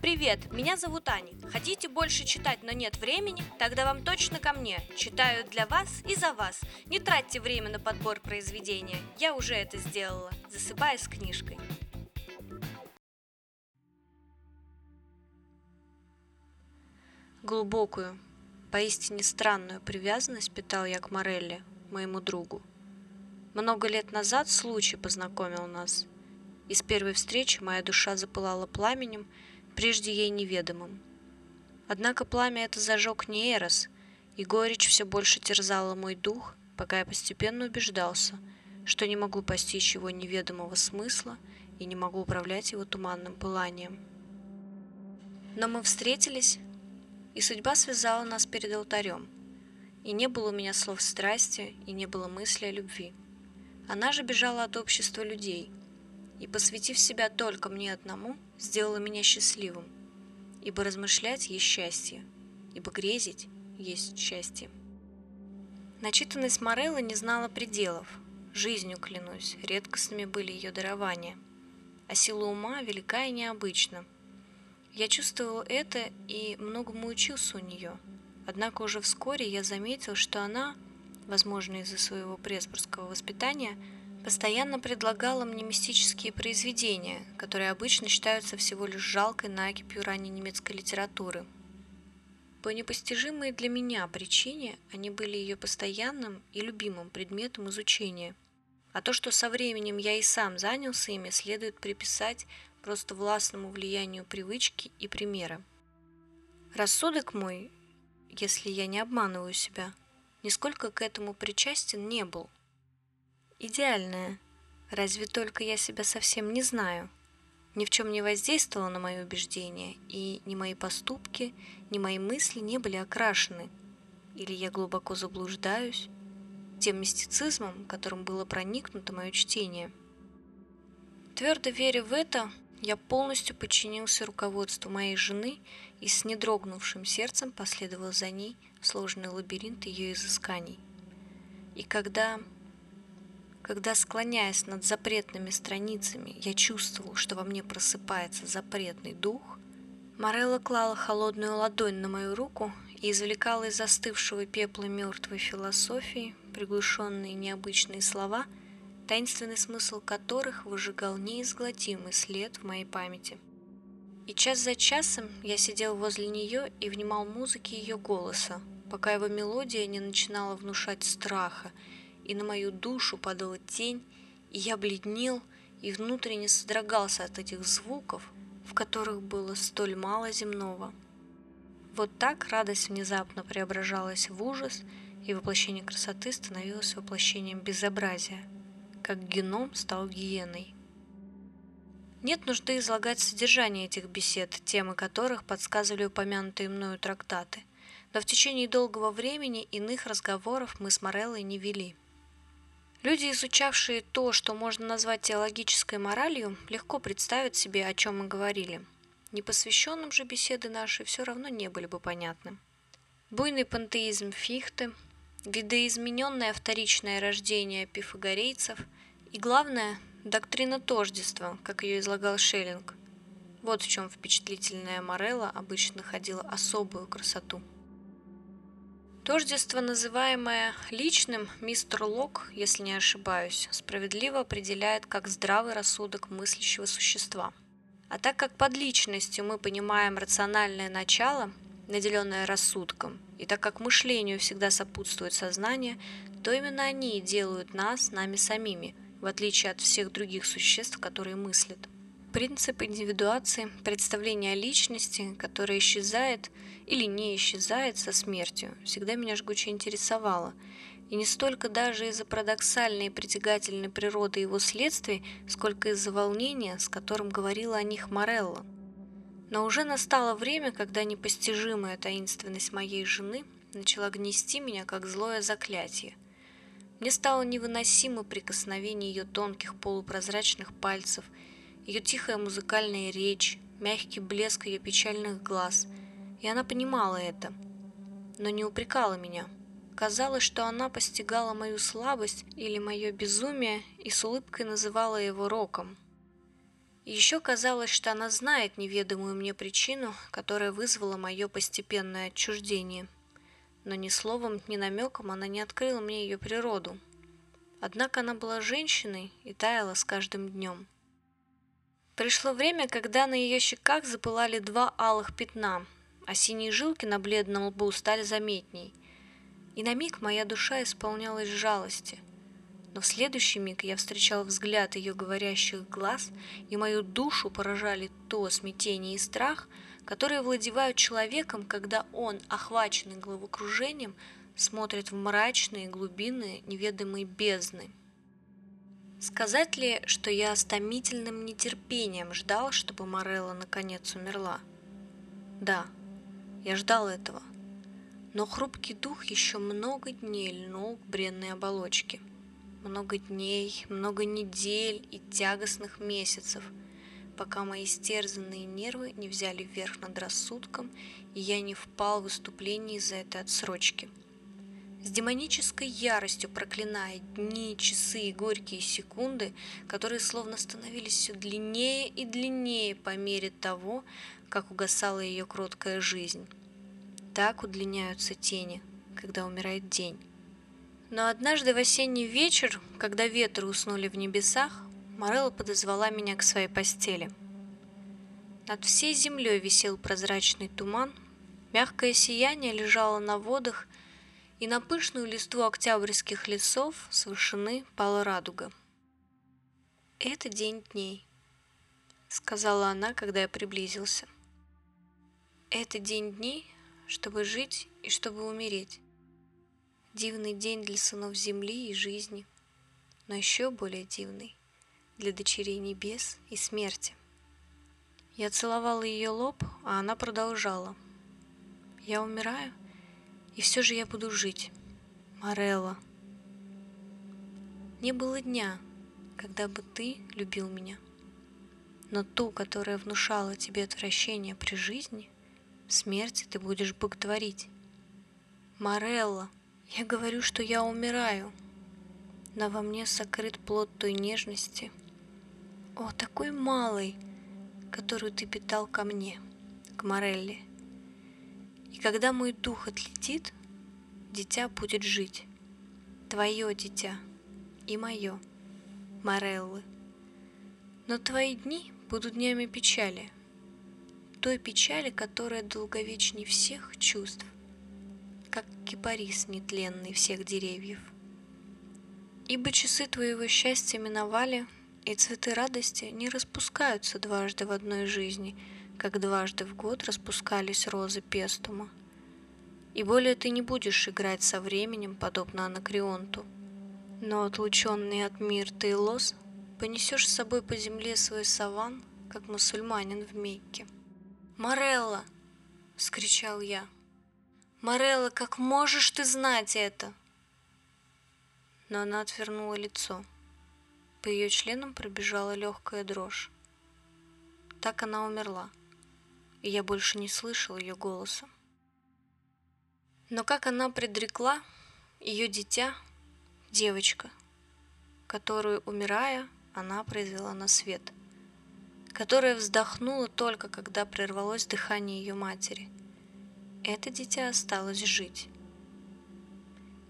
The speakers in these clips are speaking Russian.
Привет, меня зовут Аня. Хотите больше читать, но нет времени? Тогда вам точно ко мне. Читаю для вас и за вас. Не тратьте время на подбор произведения. Я уже это сделала. Засыпаю с книжкой. Глубокую, поистине странную привязанность питал я к Морелле, моему другу. Много лет назад случай познакомил нас, и с первой встречи моя душа запылала пламенем, прежде ей неведомым. Однако пламя это зажег не Эрос, и горечь все больше терзала мой дух, пока я постепенно убеждался, что не могу постичь его неведомого смысла и не могу управлять его туманным пыланием. Но мы встретились, и судьба связала нас перед алтарем, и не было у меня слов страсти, и не было мысли о любви. Она же бежала от общества людей, и, посвятив себя только мне одному, сделала меня счастливым, ибо размышлять есть счастье, ибо грезить есть счастье. Начитанность Мореллы не знала пределов, жизнью клянусь, редкостными были ее дарования, а сила ума велика и необычна. Я чувствовал это и многому учился у нее, однако уже вскоре я заметил, что она, возможно из-за своего пресбургского воспитания, постоянно предлагала мне мистические произведения, которые обычно считаются всего лишь жалкой накипью ранней немецкой литературы. По непостижимой для меня причине они были ее постоянным и любимым предметом изучения. А то, что со временем я и сам занялся ими, следует приписать просто властному влиянию привычки и примера. Рассудок мой, если я не обманываю себя, нисколько к этому причастен не был – идеальная. Разве только я себя совсем не знаю. Ни в чем не воздействовало на мои убеждения, и ни мои поступки, ни мои мысли не были окрашены. Или я глубоко заблуждаюсь тем мистицизмом, которым было проникнуто мое чтение. Твердо веря в это, я полностью подчинился руководству моей жены и с недрогнувшим сердцем последовал за ней в сложный лабиринт ее изысканий. И когда когда, склоняясь над запретными страницами, я чувствовал, что во мне просыпается запретный дух, Морелла клала холодную ладонь на мою руку и извлекала из застывшего пепла мертвой философии приглушенные необычные слова, таинственный смысл которых выжигал неизгладимый след в моей памяти. И час за часом я сидел возле нее и внимал музыке ее голоса, пока его мелодия не начинала внушать страха и на мою душу падала тень, и я бледнел и внутренне содрогался от этих звуков, в которых было столь мало земного. Вот так радость внезапно преображалась в ужас, и воплощение красоты становилось воплощением безобразия, как геном стал гиеной. Нет нужды излагать содержание этих бесед, темы которых подсказывали упомянутые мною трактаты, но в течение долгого времени иных разговоров мы с Мореллой не вели. Люди, изучавшие то, что можно назвать теологической моралью, легко представят себе, о чем мы говорили. Непосвященным же беседы наши все равно не были бы понятны. Буйный пантеизм Фихте, видоизмененное вторичное рождение пифагорейцев и, главное, доктрина тождества, как ее излагал Шеллинг. Вот в чем впечатлительная Морелла обычно находила особую красоту. Тождество, называемое личным, мистер Лок, если не ошибаюсь, справедливо определяет как здравый рассудок мыслящего существа. А так как под личностью мы понимаем рациональное начало, наделенное рассудком, и так как мышлению всегда сопутствует сознание, то именно они делают нас нами самими, в отличие от всех других существ, которые мыслят. Принцип индивидуации, представление о личности, которая исчезает или не исчезает со смертью, всегда меня жгуче интересовало. И не столько даже из-за парадоксальной и притягательной природы его следствий, сколько из-за волнения, с которым говорила о них Морелла. Но уже настало время, когда непостижимая таинственность моей жены начала гнести меня, как злое заклятие. Мне стало невыносимо прикосновение ее тонких полупрозрачных пальцев – ее тихая музыкальная речь, мягкий блеск ее печальных глаз. И она понимала это, но не упрекала меня. Казалось, что она постигала мою слабость или мое безумие и с улыбкой называла его роком. Еще казалось, что она знает неведомую мне причину, которая вызвала мое постепенное отчуждение. Но ни словом, ни намеком она не открыла мне ее природу. Однако она была женщиной и таяла с каждым днем. Пришло время, когда на ее щеках запылали два алых пятна, а синие жилки на бледном лбу стали заметней. И на миг моя душа исполнялась жалости – но в следующий миг я встречал взгляд ее говорящих глаз, и мою душу поражали то смятение и страх, которые владевают человеком, когда он, охваченный головокружением, смотрит в мрачные глубины неведомой бездны. Сказать ли, что я с томительным нетерпением ждал, чтобы Морелла наконец умерла? Да, я ждал этого. Но хрупкий дух еще много дней льнул к бренной оболочке – много дней, много недель и тягостных месяцев, пока мои стерзанные нервы не взяли верх над рассудком, и я не впал в выступление из-за этой отсрочки. С демонической яростью проклиная дни, часы и горькие секунды, которые словно становились все длиннее и длиннее по мере того, как угасала ее кроткая жизнь. Так удлиняются тени, когда умирает день. Но однажды в осенний вечер, когда ветры уснули в небесах, Морелла подозвала меня к своей постели. Над всей землей висел прозрачный туман, мягкое сияние лежало на водах, и на пышную листву октябрьских лесов с вышины пала радуга. «Это день дней», — сказала она, когда я приблизился. «Это день дней, чтобы жить и чтобы умереть. Дивный день для сынов земли и жизни, но еще более дивный для дочерей небес и смерти. Я целовала ее лоб, а она продолжала. Я умираю, и все же я буду жить. Морелла. Не было дня, когда бы ты любил меня. Но ту, которая внушала тебе отвращение при жизни, в смерти ты будешь боготворить. Морелла — я говорю, что я умираю, но во мне сокрыт плод той нежности, о, такой малый, которую ты питал ко мне, к Морелли. И когда мой дух отлетит, дитя будет жить, твое дитя и мое, Мореллы. Но твои дни будут днями печали, той печали, которая долговечней всех чувств – как кипарис нетленный всех деревьев. Ибо часы твоего счастья миновали, и цветы радости не распускаются дважды в одной жизни, как дважды в год распускались розы пестума. И более ты не будешь играть со временем, подобно анакреонту. Но отлученный от мир ты лос, понесешь с собой по земле свой саван, как мусульманин в Мекке. «Морелла!» — вскричал я — Морелла, как можешь ты знать это? Но она отвернула лицо. По ее членам пробежала легкая дрожь. Так она умерла, и я больше не слышал ее голоса. Но как она предрекла, ее дитя — девочка, которую, умирая, она произвела на свет, которая вздохнула только, когда прервалось дыхание ее матери — это дитя осталось жить.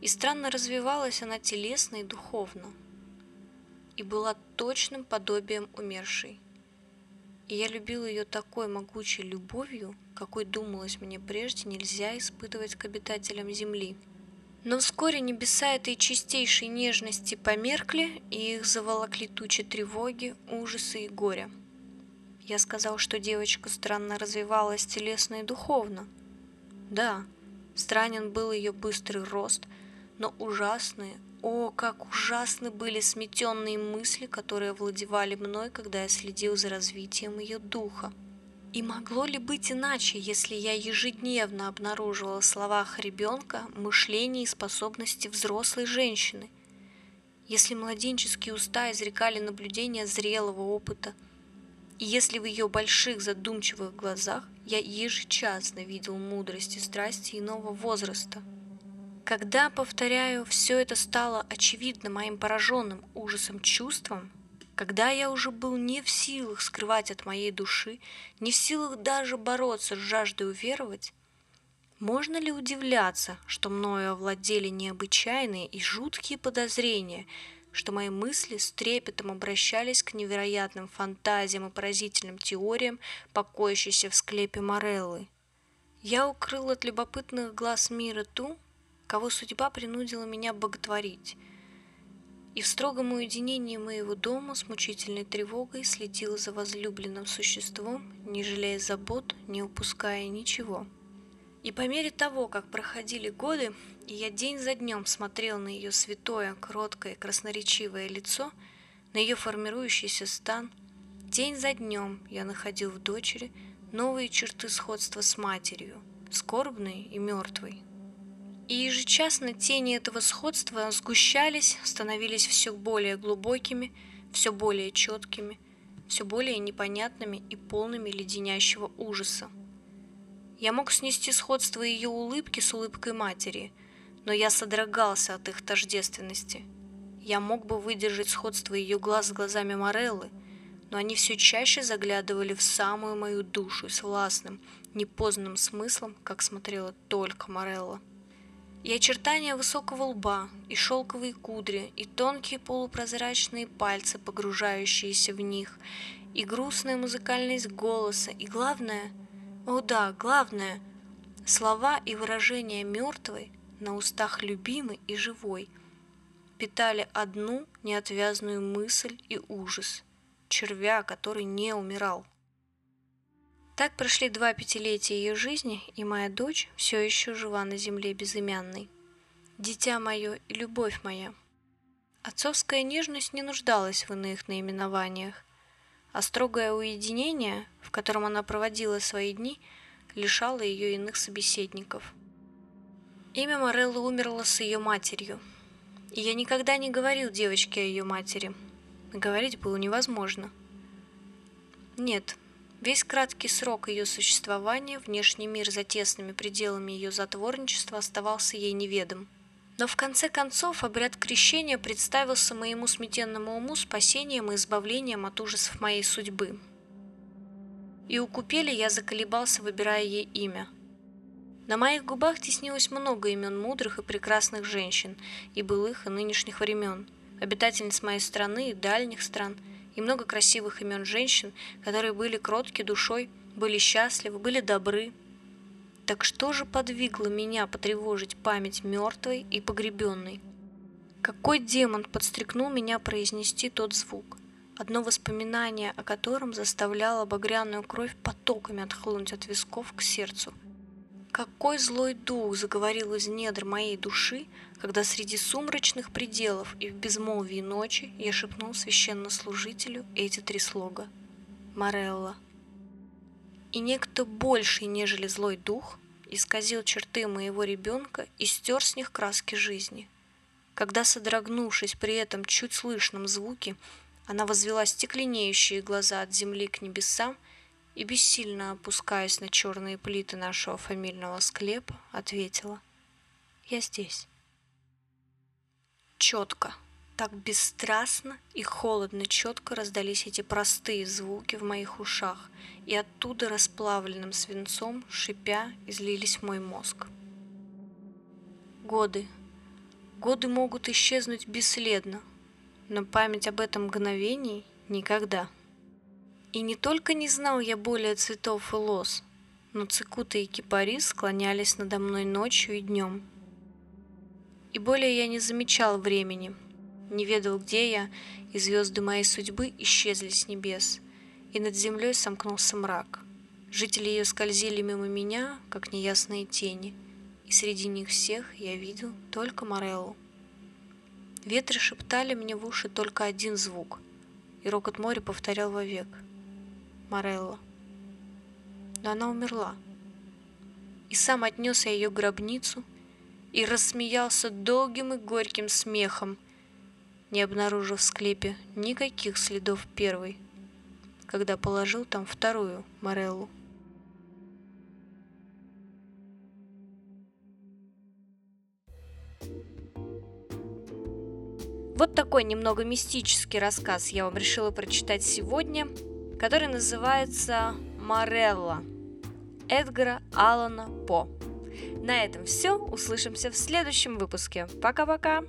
И странно развивалась она телесно и духовно, и была точным подобием умершей. И я любил ее такой могучей любовью, какой думалось мне прежде нельзя испытывать к обитателям земли. Но вскоре небеса этой чистейшей нежности померкли, и их заволокли тучи тревоги, ужаса и горя. Я сказал, что девочка странно развивалась телесно и духовно – да, странен был ее быстрый рост, но ужасные, о, как ужасны были сметенные мысли, которые овладевали мной, когда я следил за развитием ее духа. И могло ли быть иначе, если я ежедневно обнаруживала в словах ребенка мышление и способности взрослой женщины? Если младенческие уста изрекали наблюдения зрелого опыта – и если в ее больших задумчивых глазах я ежечасно видел мудрость и страсти иного возраста. Когда, повторяю, все это стало очевидно моим пораженным ужасом чувством, Когда я уже был не в силах скрывать от моей души, не в силах даже бороться с жаждой уверовать, можно ли удивляться, что мною овладели необычайные и жуткие подозрения, что мои мысли с трепетом обращались к невероятным фантазиям и поразительным теориям, покоящейся в склепе Мореллы? Я укрыл от любопытных глаз мира ту, кого судьба принудила меня боготворить, и в строгом уединении моего дома с мучительной тревогой следил за возлюбленным существом, не жалея забот, не упуская ничего. И по мере того, как проходили годы, и я день за днем смотрел на ее святое, кроткое, красноречивое лицо, на ее формирующийся стан, день за днем я находил в дочери новые черты сходства с матерью, скорбной и мертвой. И ежечасно тени этого сходства сгущались, становились все более глубокими, все более четкими, все более непонятными и полными леденящего ужаса. Я мог снести сходство ее улыбки с улыбкой матери, но я содрогался от их тождественности. Я мог бы выдержать сходство ее глаз с глазами Мореллы, но они все чаще заглядывали в самую мою душу с властным, непознанным смыслом, как смотрела только Морелла. И очертания высокого лба, и шелковые кудри, и тонкие полупрозрачные пальцы, погружающиеся в них, и грустная музыкальность голоса, и главное — о да, главное, слова и выражения мертвой на устах любимой и живой питали одну неотвязную мысль и ужас, червя, который не умирал. Так прошли два пятилетия ее жизни, и моя дочь все еще жива на земле безымянной. Дитя мое и любовь моя. Отцовская нежность не нуждалась в иных наименованиях а строгое уединение, в котором она проводила свои дни, лишало ее иных собеседников. Имя Мореллы умерло с ее матерью, и я никогда не говорил девочке о ее матери. Говорить было невозможно. Нет, весь краткий срок ее существования, внешний мир за тесными пределами ее затворничества оставался ей неведом – но в конце концов обряд крещения представился моему сметенному уму спасением и избавлением от ужасов моей судьбы. И у купели я заколебался, выбирая ей имя. На моих губах теснилось много имен мудрых и прекрасных женщин, и былых, и нынешних времен, обитательниц моей страны и дальних стран, и много красивых имен женщин, которые были кротки душой, были счастливы, были добры, так что же подвигло меня потревожить память мертвой и погребенной? Какой демон подстрекнул меня произнести тот звук, одно воспоминание о котором заставляло багряную кровь потоками отхлынуть от висков к сердцу? Какой злой дух заговорил из недр моей души, когда среди сумрачных пределов и в безмолвии ночи я шепнул священнослужителю эти три слога? Морелла и некто больший, нежели злой дух, исказил черты моего ребенка и стер с них краски жизни. Когда, содрогнувшись при этом чуть слышном звуке, она возвела стекленеющие глаза от земли к небесам и, бессильно опускаясь на черные плиты нашего фамильного склепа, ответила «Я здесь». Четко, так бесстрастно и холодно четко раздались эти простые звуки в моих ушах, и оттуда расплавленным свинцом, шипя, излились в мой мозг. Годы. Годы могут исчезнуть бесследно, но память об этом мгновении никогда. И не только не знал я более цветов и лоз, но цикуты и кипарис склонялись надо мной ночью и днем. И более я не замечал времени, не ведал, где я, и звезды моей судьбы исчезли с небес, и над землей сомкнулся мрак. Жители ее скользили мимо меня, как неясные тени, и среди них всех я видел только Мореллу. Ветры шептали мне в уши только один звук, и рокот моря повторял вовек. Морелла. Но она умерла. И сам отнес я ее гробницу и рассмеялся долгим и горьким смехом, не обнаружив в склепе никаких следов первой, когда положил там вторую Мореллу. Вот такой немного мистический рассказ я вам решила прочитать сегодня, который называется «Морелла» Эдгара Алана По. На этом все. Услышимся в следующем выпуске. Пока-пока!